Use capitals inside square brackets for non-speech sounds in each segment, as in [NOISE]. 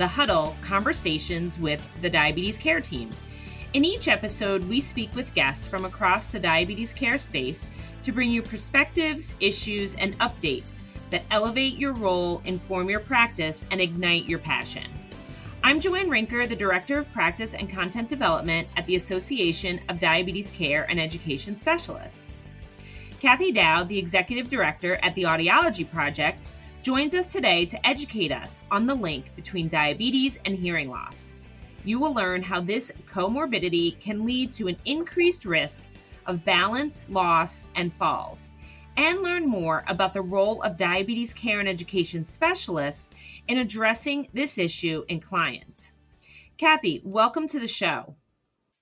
The Huddle Conversations with the Diabetes Care Team. In each episode, we speak with guests from across the diabetes care space to bring you perspectives, issues, and updates that elevate your role, inform your practice, and ignite your passion. I'm Joanne Rinker, the Director of Practice and Content Development at the Association of Diabetes Care and Education Specialists. Kathy Dowd, the Executive Director at the Audiology Project, joins us today to educate us on the link between diabetes and hearing loss. You will learn how this comorbidity can lead to an increased risk of balance, loss, and falls, and learn more about the role of diabetes care and education specialists in addressing this issue in clients. Kathy, welcome to the show.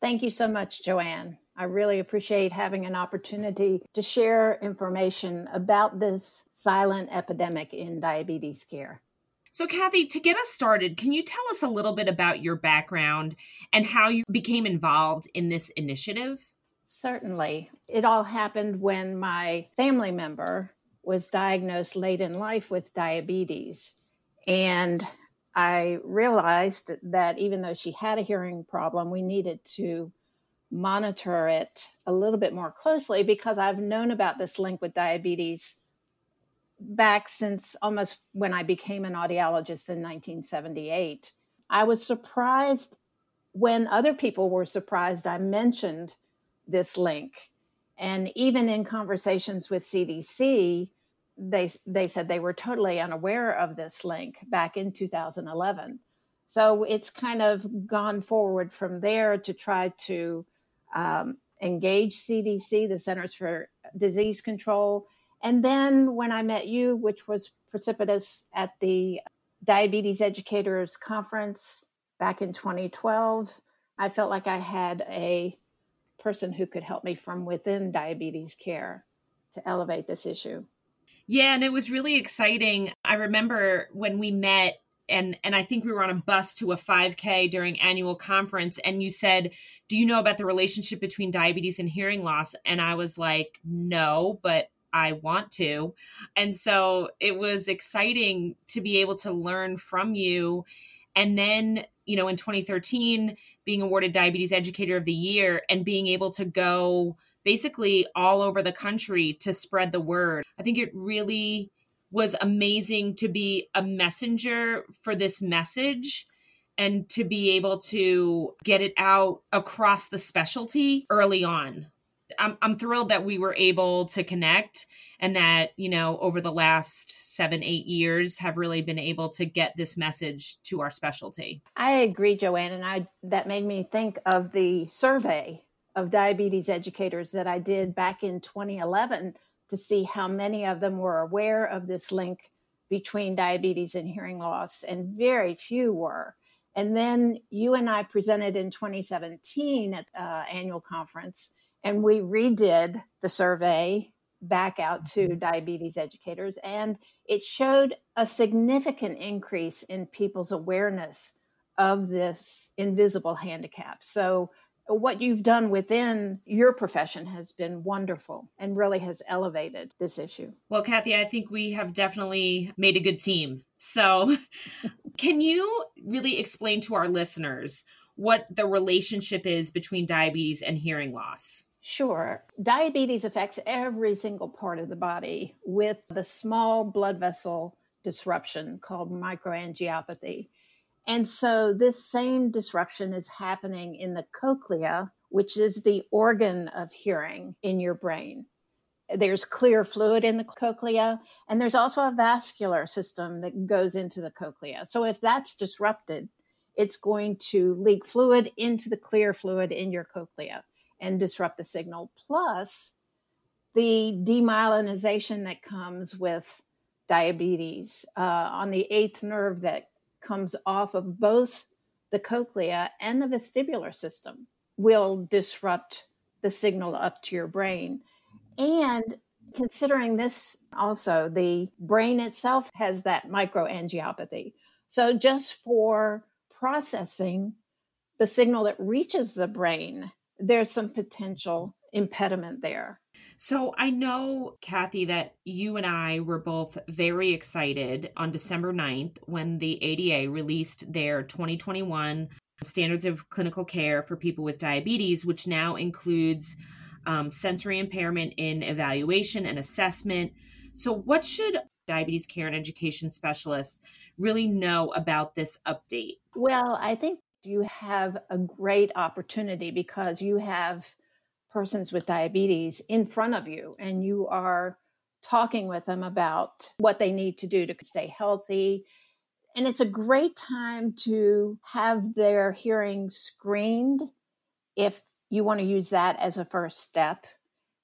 Thank you so much, Joanne. I really appreciate having an opportunity to share information about this silent epidemic in diabetes care. So, Kathy, to get us started, can you tell us a little bit about your background and how you became involved in this initiative? Certainly. It all happened when my family member was diagnosed late in life with diabetes. And I realized that even though she had a hearing problem, we needed to monitor it a little bit more closely because I've known about this link with diabetes back since almost when I became an audiologist in 1978. I was surprised when other people were surprised I mentioned this link. And even in conversations with CDC, they, they said they were totally unaware of this link back in 2011. So it's kind of gone forward from there to try to um, engage CDC, the Centers for Disease Control. And then when I met you, which was precipitous at the Diabetes Educators Conference back in 2012, I felt like I had a person who could help me from within diabetes care to elevate this issue. Yeah, and it was really exciting. I remember when we met and and I think we were on a bus to a 5K during annual conference and you said, "Do you know about the relationship between diabetes and hearing loss?" And I was like, "No, but I want to." And so it was exciting to be able to learn from you and then, you know, in 2013 being awarded diabetes educator of the year and being able to go basically all over the country to spread the word. I think it really was amazing to be a messenger for this message and to be able to get it out across the specialty early on. I'm, I'm thrilled that we were able to connect and that, you know, over the last seven, eight years have really been able to get this message to our specialty. I agree, Joanne. And I that made me think of the survey of diabetes educators that I did back in 2011 to see how many of them were aware of this link between diabetes and hearing loss, and very few were. And then you and I presented in 2017 at the uh, annual conference, and we redid the survey back out to mm-hmm. diabetes educators, and it showed a significant increase in people's awareness of this invisible handicap. So what you've done within your profession has been wonderful and really has elevated this issue. Well, Kathy, I think we have definitely made a good team. So, [LAUGHS] can you really explain to our listeners what the relationship is between diabetes and hearing loss? Sure. Diabetes affects every single part of the body with the small blood vessel disruption called microangiopathy. And so this same disruption is happening in the cochlea, which is the organ of hearing in your brain. There's clear fluid in the cochlea, and there's also a vascular system that goes into the cochlea. So if that's disrupted, it's going to leak fluid into the clear fluid in your cochlea and disrupt the signal. Plus, the demyelinization that comes with diabetes uh, on the eighth nerve that comes off of both the cochlea and the vestibular system will disrupt the signal up to your brain. And considering this also, the brain itself has that microangiopathy. So, just for processing the signal that reaches the brain, there's some potential impediment there. So I know, Kathy, that you and I were both very excited on December 9th when the ADA released their 2021 standards of clinical care for people with diabetes, which now includes um, sensory impairment in evaluation and assessment. So, what should diabetes care and education specialists really know about this update? Well, I think you have a great opportunity because you have persons with diabetes in front of you and you are talking with them about what they need to do to stay healthy. And it's a great time to have their hearing screened if you want to use that as a first step.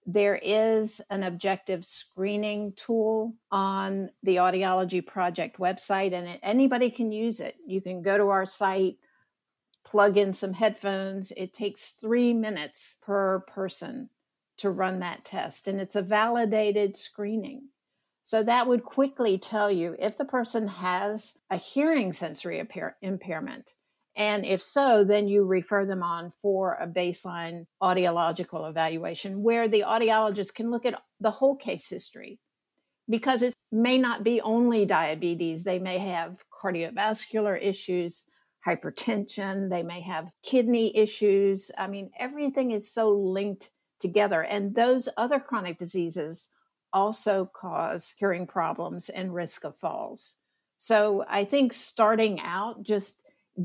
There is an objective screening tool on the Audiology Project website, and anybody can use it. You can go to our site, plug in some headphones. It takes three minutes per person to run that test, and it's a validated screening. So that would quickly tell you if the person has a hearing sensory impair- impairment. And if so, then you refer them on for a baseline audiological evaluation where the audiologist can look at the whole case history because it may not be only diabetes. They may have cardiovascular issues, hypertension, they may have kidney issues. I mean, everything is so linked together. And those other chronic diseases also cause hearing problems and risk of falls. So I think starting out, just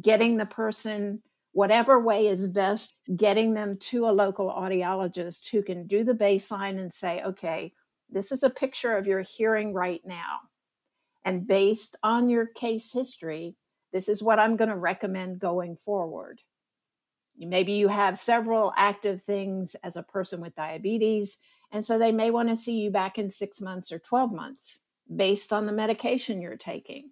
getting the person, whatever way is best, getting them to a local audiologist who can do the baseline and say, okay, this is a picture of your hearing right now. And based on your case history, this is what I'm going to recommend going forward. Maybe you have several active things as a person with diabetes, and so they may want to see you back in six months or 12 months based on the medication you're taking.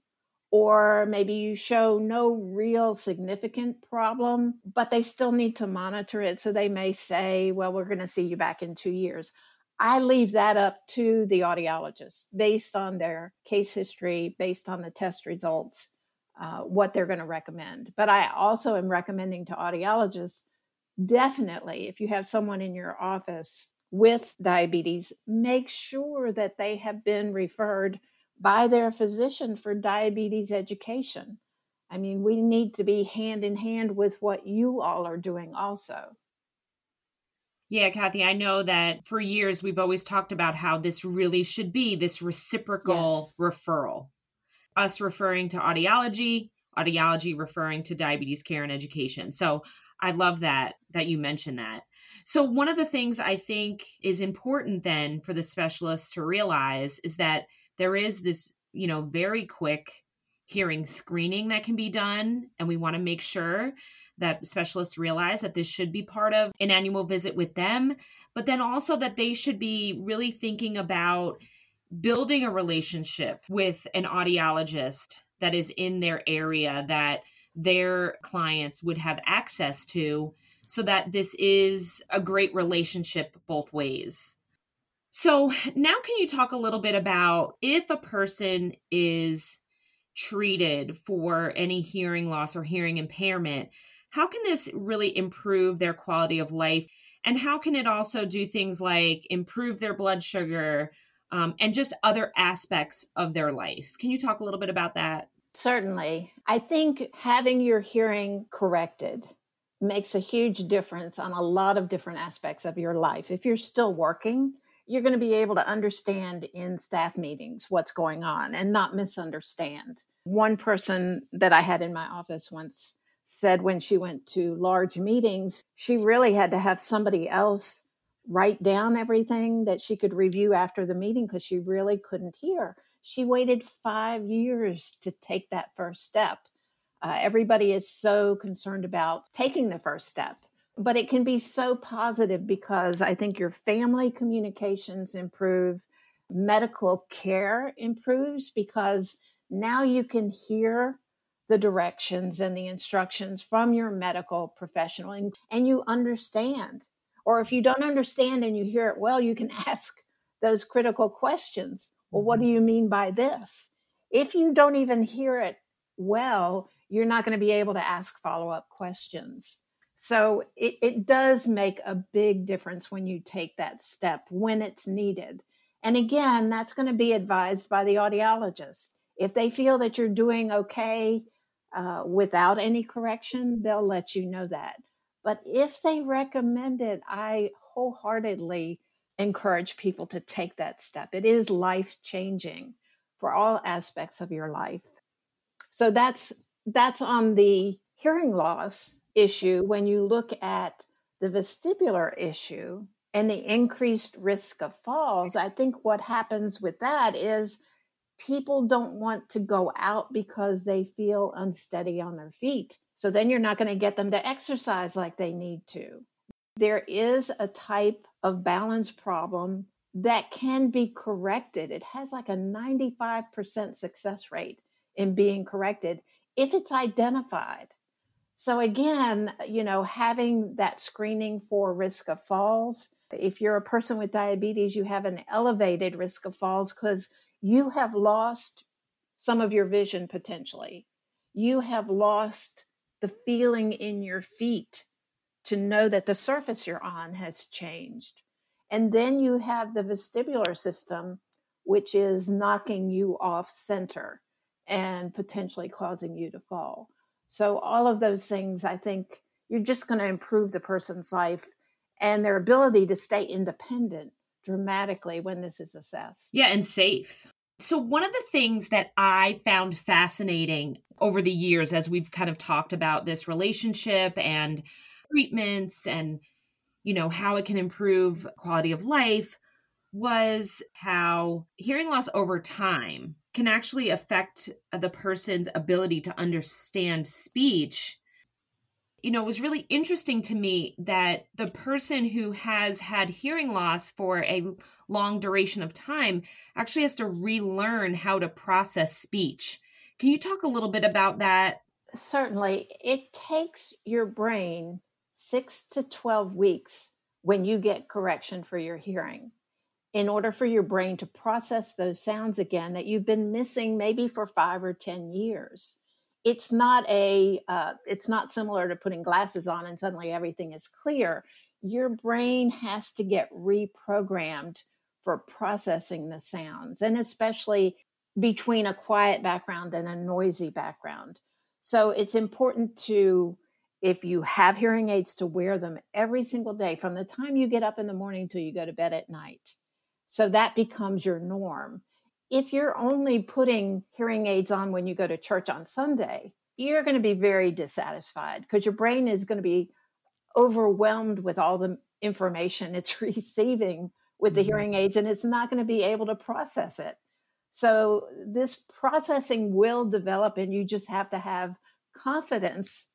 Or maybe you show no real significant problem, but they still need to monitor it. So they may say, well, we're going to see you back in two years. I leave that up to the audiologist based on their case history, based on the test results, uh, what they're going to recommend. But I also am recommending to audiologists definitely, if you have someone in your office with diabetes, make sure that they have been referred by their physician for diabetes education. I mean, we need to be hand in hand with what you all are doing also. Yeah, Kathy, I know that for years we've always talked about how this really should be this reciprocal yes. referral us referring to audiology, audiology referring to diabetes care and education. So I love that that you mentioned that. So one of the things I think is important then for the specialists to realize is that there is this, you know, very quick hearing screening that can be done and we want to make sure that specialists realize that this should be part of an annual visit with them, but then also that they should be really thinking about building a relationship with an audiologist that is in their area that their clients would have access to so that this is a great relationship both ways. So, now can you talk a little bit about if a person is treated for any hearing loss or hearing impairment, how can this really improve their quality of life? And how can it also do things like improve their blood sugar, um, and just other aspects of their life. Can you talk a little bit about that? Certainly. I think having your hearing corrected makes a huge difference on a lot of different aspects of your life. If you're still working, you're going to be able to understand in staff meetings what's going on and not misunderstand. One person that I had in my office once said when she went to large meetings, she really had to have somebody else write down everything that she could review after the meeting because she really couldn't hear. She waited five years to take that first step. Uh, everybody is so concerned about taking the first step, but it can be so positive because I think your family communications improve, medical care improves because now you can hear the directions and the instructions from your medical professional and, and you understand. Or if you don't understand and you hear it well, you can [LAUGHS] ask those critical questions. Well, what do mm-hmm. you mean by this? If you don't even hear it well, you're not going to be able to ask follow up questions. So it, it does make a big difference when you take that step when it's needed. And again, that's going to be advised by the audiologist. If they feel that you're doing okay uh, without any correction, they'll let you know that. But if they recommend it, I wholeheartedly encourage people to take that step. It is life changing for all aspects of your life. So that's that's on the hearing loss issue when you look at the vestibular issue and the increased risk of falls, I think what happens with that is people don't want to go out because they feel unsteady on their feet. So then you're not going to get them to exercise like they need to. There is a type of balance problem that can be corrected. It has like a 95% success rate in being corrected if it's identified. So, again, you know, having that screening for risk of falls. If you're a person with diabetes, you have an elevated risk of falls because you have lost some of your vision potentially. You have lost the feeling in your feet to know that the surface you're on has changed. And then you have the vestibular system, which is knocking you off center and potentially causing you to fall. So, all of those things, I think you're just going to improve the person's life and their ability to stay independent dramatically when this is assessed. Yeah, and safe. So, one of the things that I found fascinating over the years as we've kind of talked about this relationship and treatments and you know how it can improve quality of life was how hearing loss over time can actually affect the person's ability to understand speech. You know, it was really interesting to me that the person who has had hearing loss for a long duration of time actually has to relearn how to process speech. Can you talk a little bit about that? Certainly. It takes your brain six to 12 weeks when you get correction for your hearing in order for your brain to process those sounds again that you've been missing maybe for five or ten years it's not a uh, it's not similar to putting glasses on and suddenly everything is clear. Your brain has to get reprogrammed for processing the sounds and especially between a quiet background and a noisy background. So it's important to if you have hearing aids to wear them every single day from the time you get up in the morning till you go to bed at night. So that becomes your norm. If you're only putting hearing aids on when you go to church on Sunday, you're going to be very dissatisfied because your brain is going to be overwhelmed with all the information it's [LAUGHS] receiving with the mm-hmm. hearing aids and it's not going to be able to process it. So this processing will develop and you just have to have confidence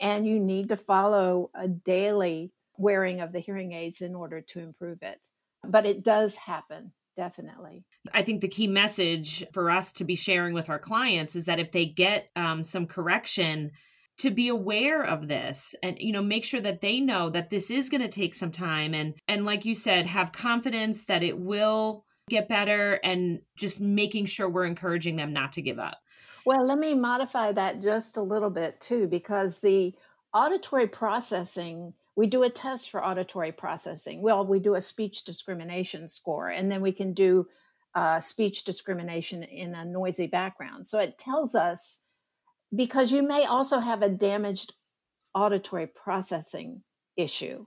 and you need to follow a daily wearing of the hearing aids in order to improve it but it does happen definitely. I think the key message for us to be sharing with our clients is that if they get um, some correction to be aware of this and you know make sure that they know that this is going to take some time and and like you said have confidence that it will get better and just making sure we're encouraging them not to give up. Well let me modify that just a little bit too because the auditory processing we do a test for auditory processing. Well, we do a speech discrimination score, and then we can do uh, speech discrimination in a noisy background. So it tells us because you may also have a damaged auditory processing issue.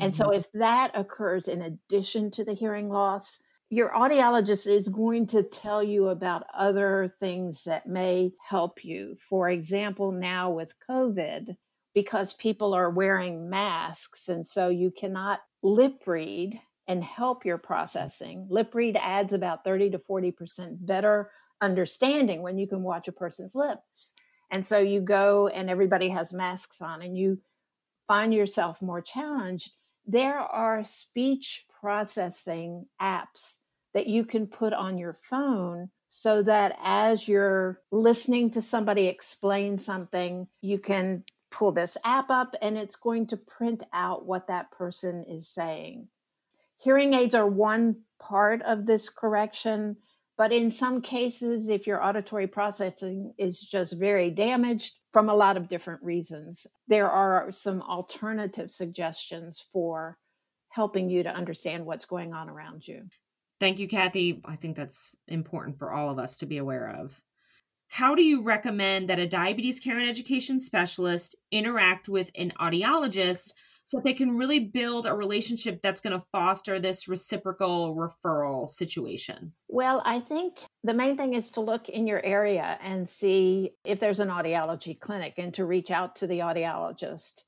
And mm-hmm. so if that occurs in addition to the hearing loss, your audiologist is going to tell you about other things that may help you. For example, now with COVID, because people are wearing masks. And so you cannot lip read and help your processing. Lip read adds about 30 to 40% better understanding when you can watch a person's lips. And so you go and everybody has masks on and you find yourself more challenged. There are speech processing apps that you can put on your phone so that as you're listening to somebody explain something, you can pull this app up and it's going to print out what that person is saying. Hearing aids are one part of this correction, but in some cases, if your auditory processing is just very damaged from a lot of different reasons, there are some alternative suggestions for helping you to understand what's going on around you. Thank you, Kathy. I think that's important for all of us to be aware of. How do you recommend that a diabetes care and education specialist interact with an audiologist so that they can really build a relationship that's going to foster this reciprocal referral situation? Well, I think the main thing is to look in your area and see if there's an audiology clinic and to reach out to the audiologist.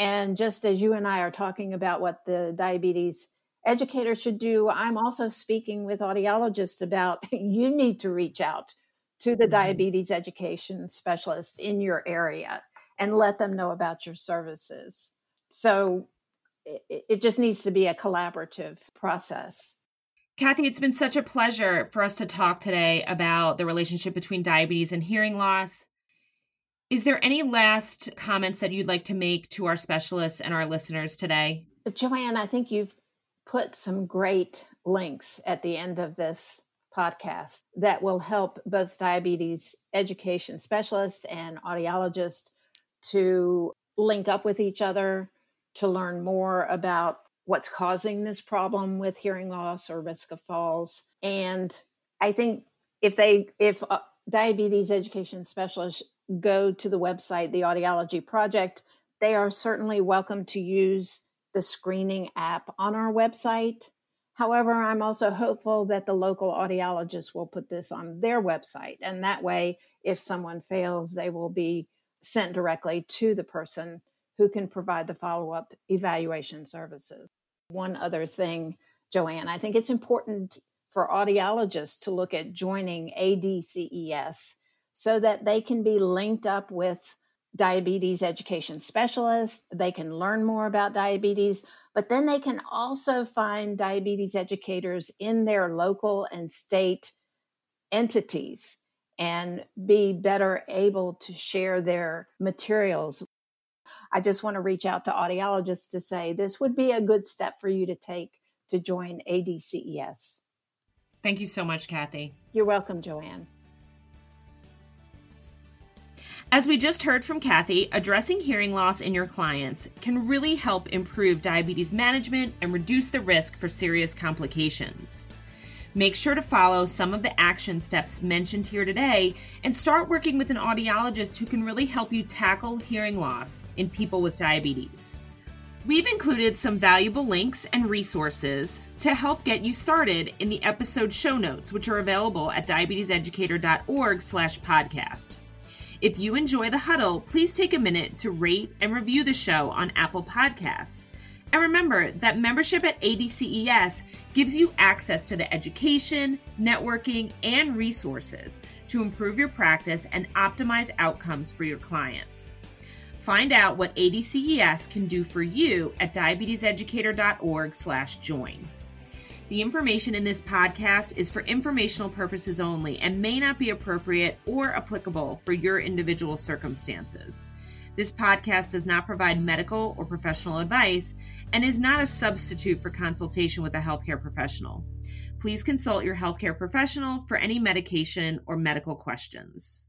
And just as you and I are talking about what the diabetes educator should do. I'm also speaking with audiologists about [LAUGHS] you need to reach out to the mm-hmm. diabetes education specialist in your area and let them know about your services. So it, it just needs to be a collaborative process. Kathy, it's been such a pleasure for us to talk today about the relationship between diabetes and hearing loss. Is there any last comments that you'd like to make to our specialists and our listeners today? Joanne, I think you've put some great links at the end of this podcast that will help both diabetes education specialists and audiologists to link up with each other to learn more about what's causing this problem with hearing loss or risk of falls and i think if they if uh, diabetes education specialists go to the website the audiology project they are certainly welcome to use the screening app on our website. However, I'm also hopeful that the local audiologist will put this on their website. And that way, if someone fails, they will be sent directly to the person who can provide the follow up evaluation services. One other thing, Joanne, I think it's important for audiologists to look at joining ADCES so that they can be linked up with diabetes education specialist. They can learn more about diabetes, but then they can also find diabetes educators in their local and state entities and be better able to share their materials. I just want to reach out to audiologists to say this would be a good step for you to take to join ADCES. Thank you so much, Kathy. You're welcome, Joanne. As we just heard from Kathy, addressing hearing loss in your clients can really help improve diabetes management and reduce the risk for serious complications. Make sure to follow some of the action steps mentioned here today and start working with an audiologist who can really help you tackle hearing loss in people with diabetes. We've included some valuable links and resources to help get you started in the episode show notes, which are available at diabeteseducator.org slash podcast. If you enjoy the huddle, please take a minute to rate and review the show on Apple Podcasts. And remember that membership at ADCES gives you access to the education, networking, and resources to improve your practice and optimize outcomes for your clients. Find out what ADCES can do for you at diabeteseducator.org/join. The information in this podcast is for informational purposes only and may not be appropriate or applicable for your individual circumstances. This podcast does not provide medical or professional advice and is not a substitute for consultation with a healthcare professional. Please consult your healthcare professional for any medication or medical questions.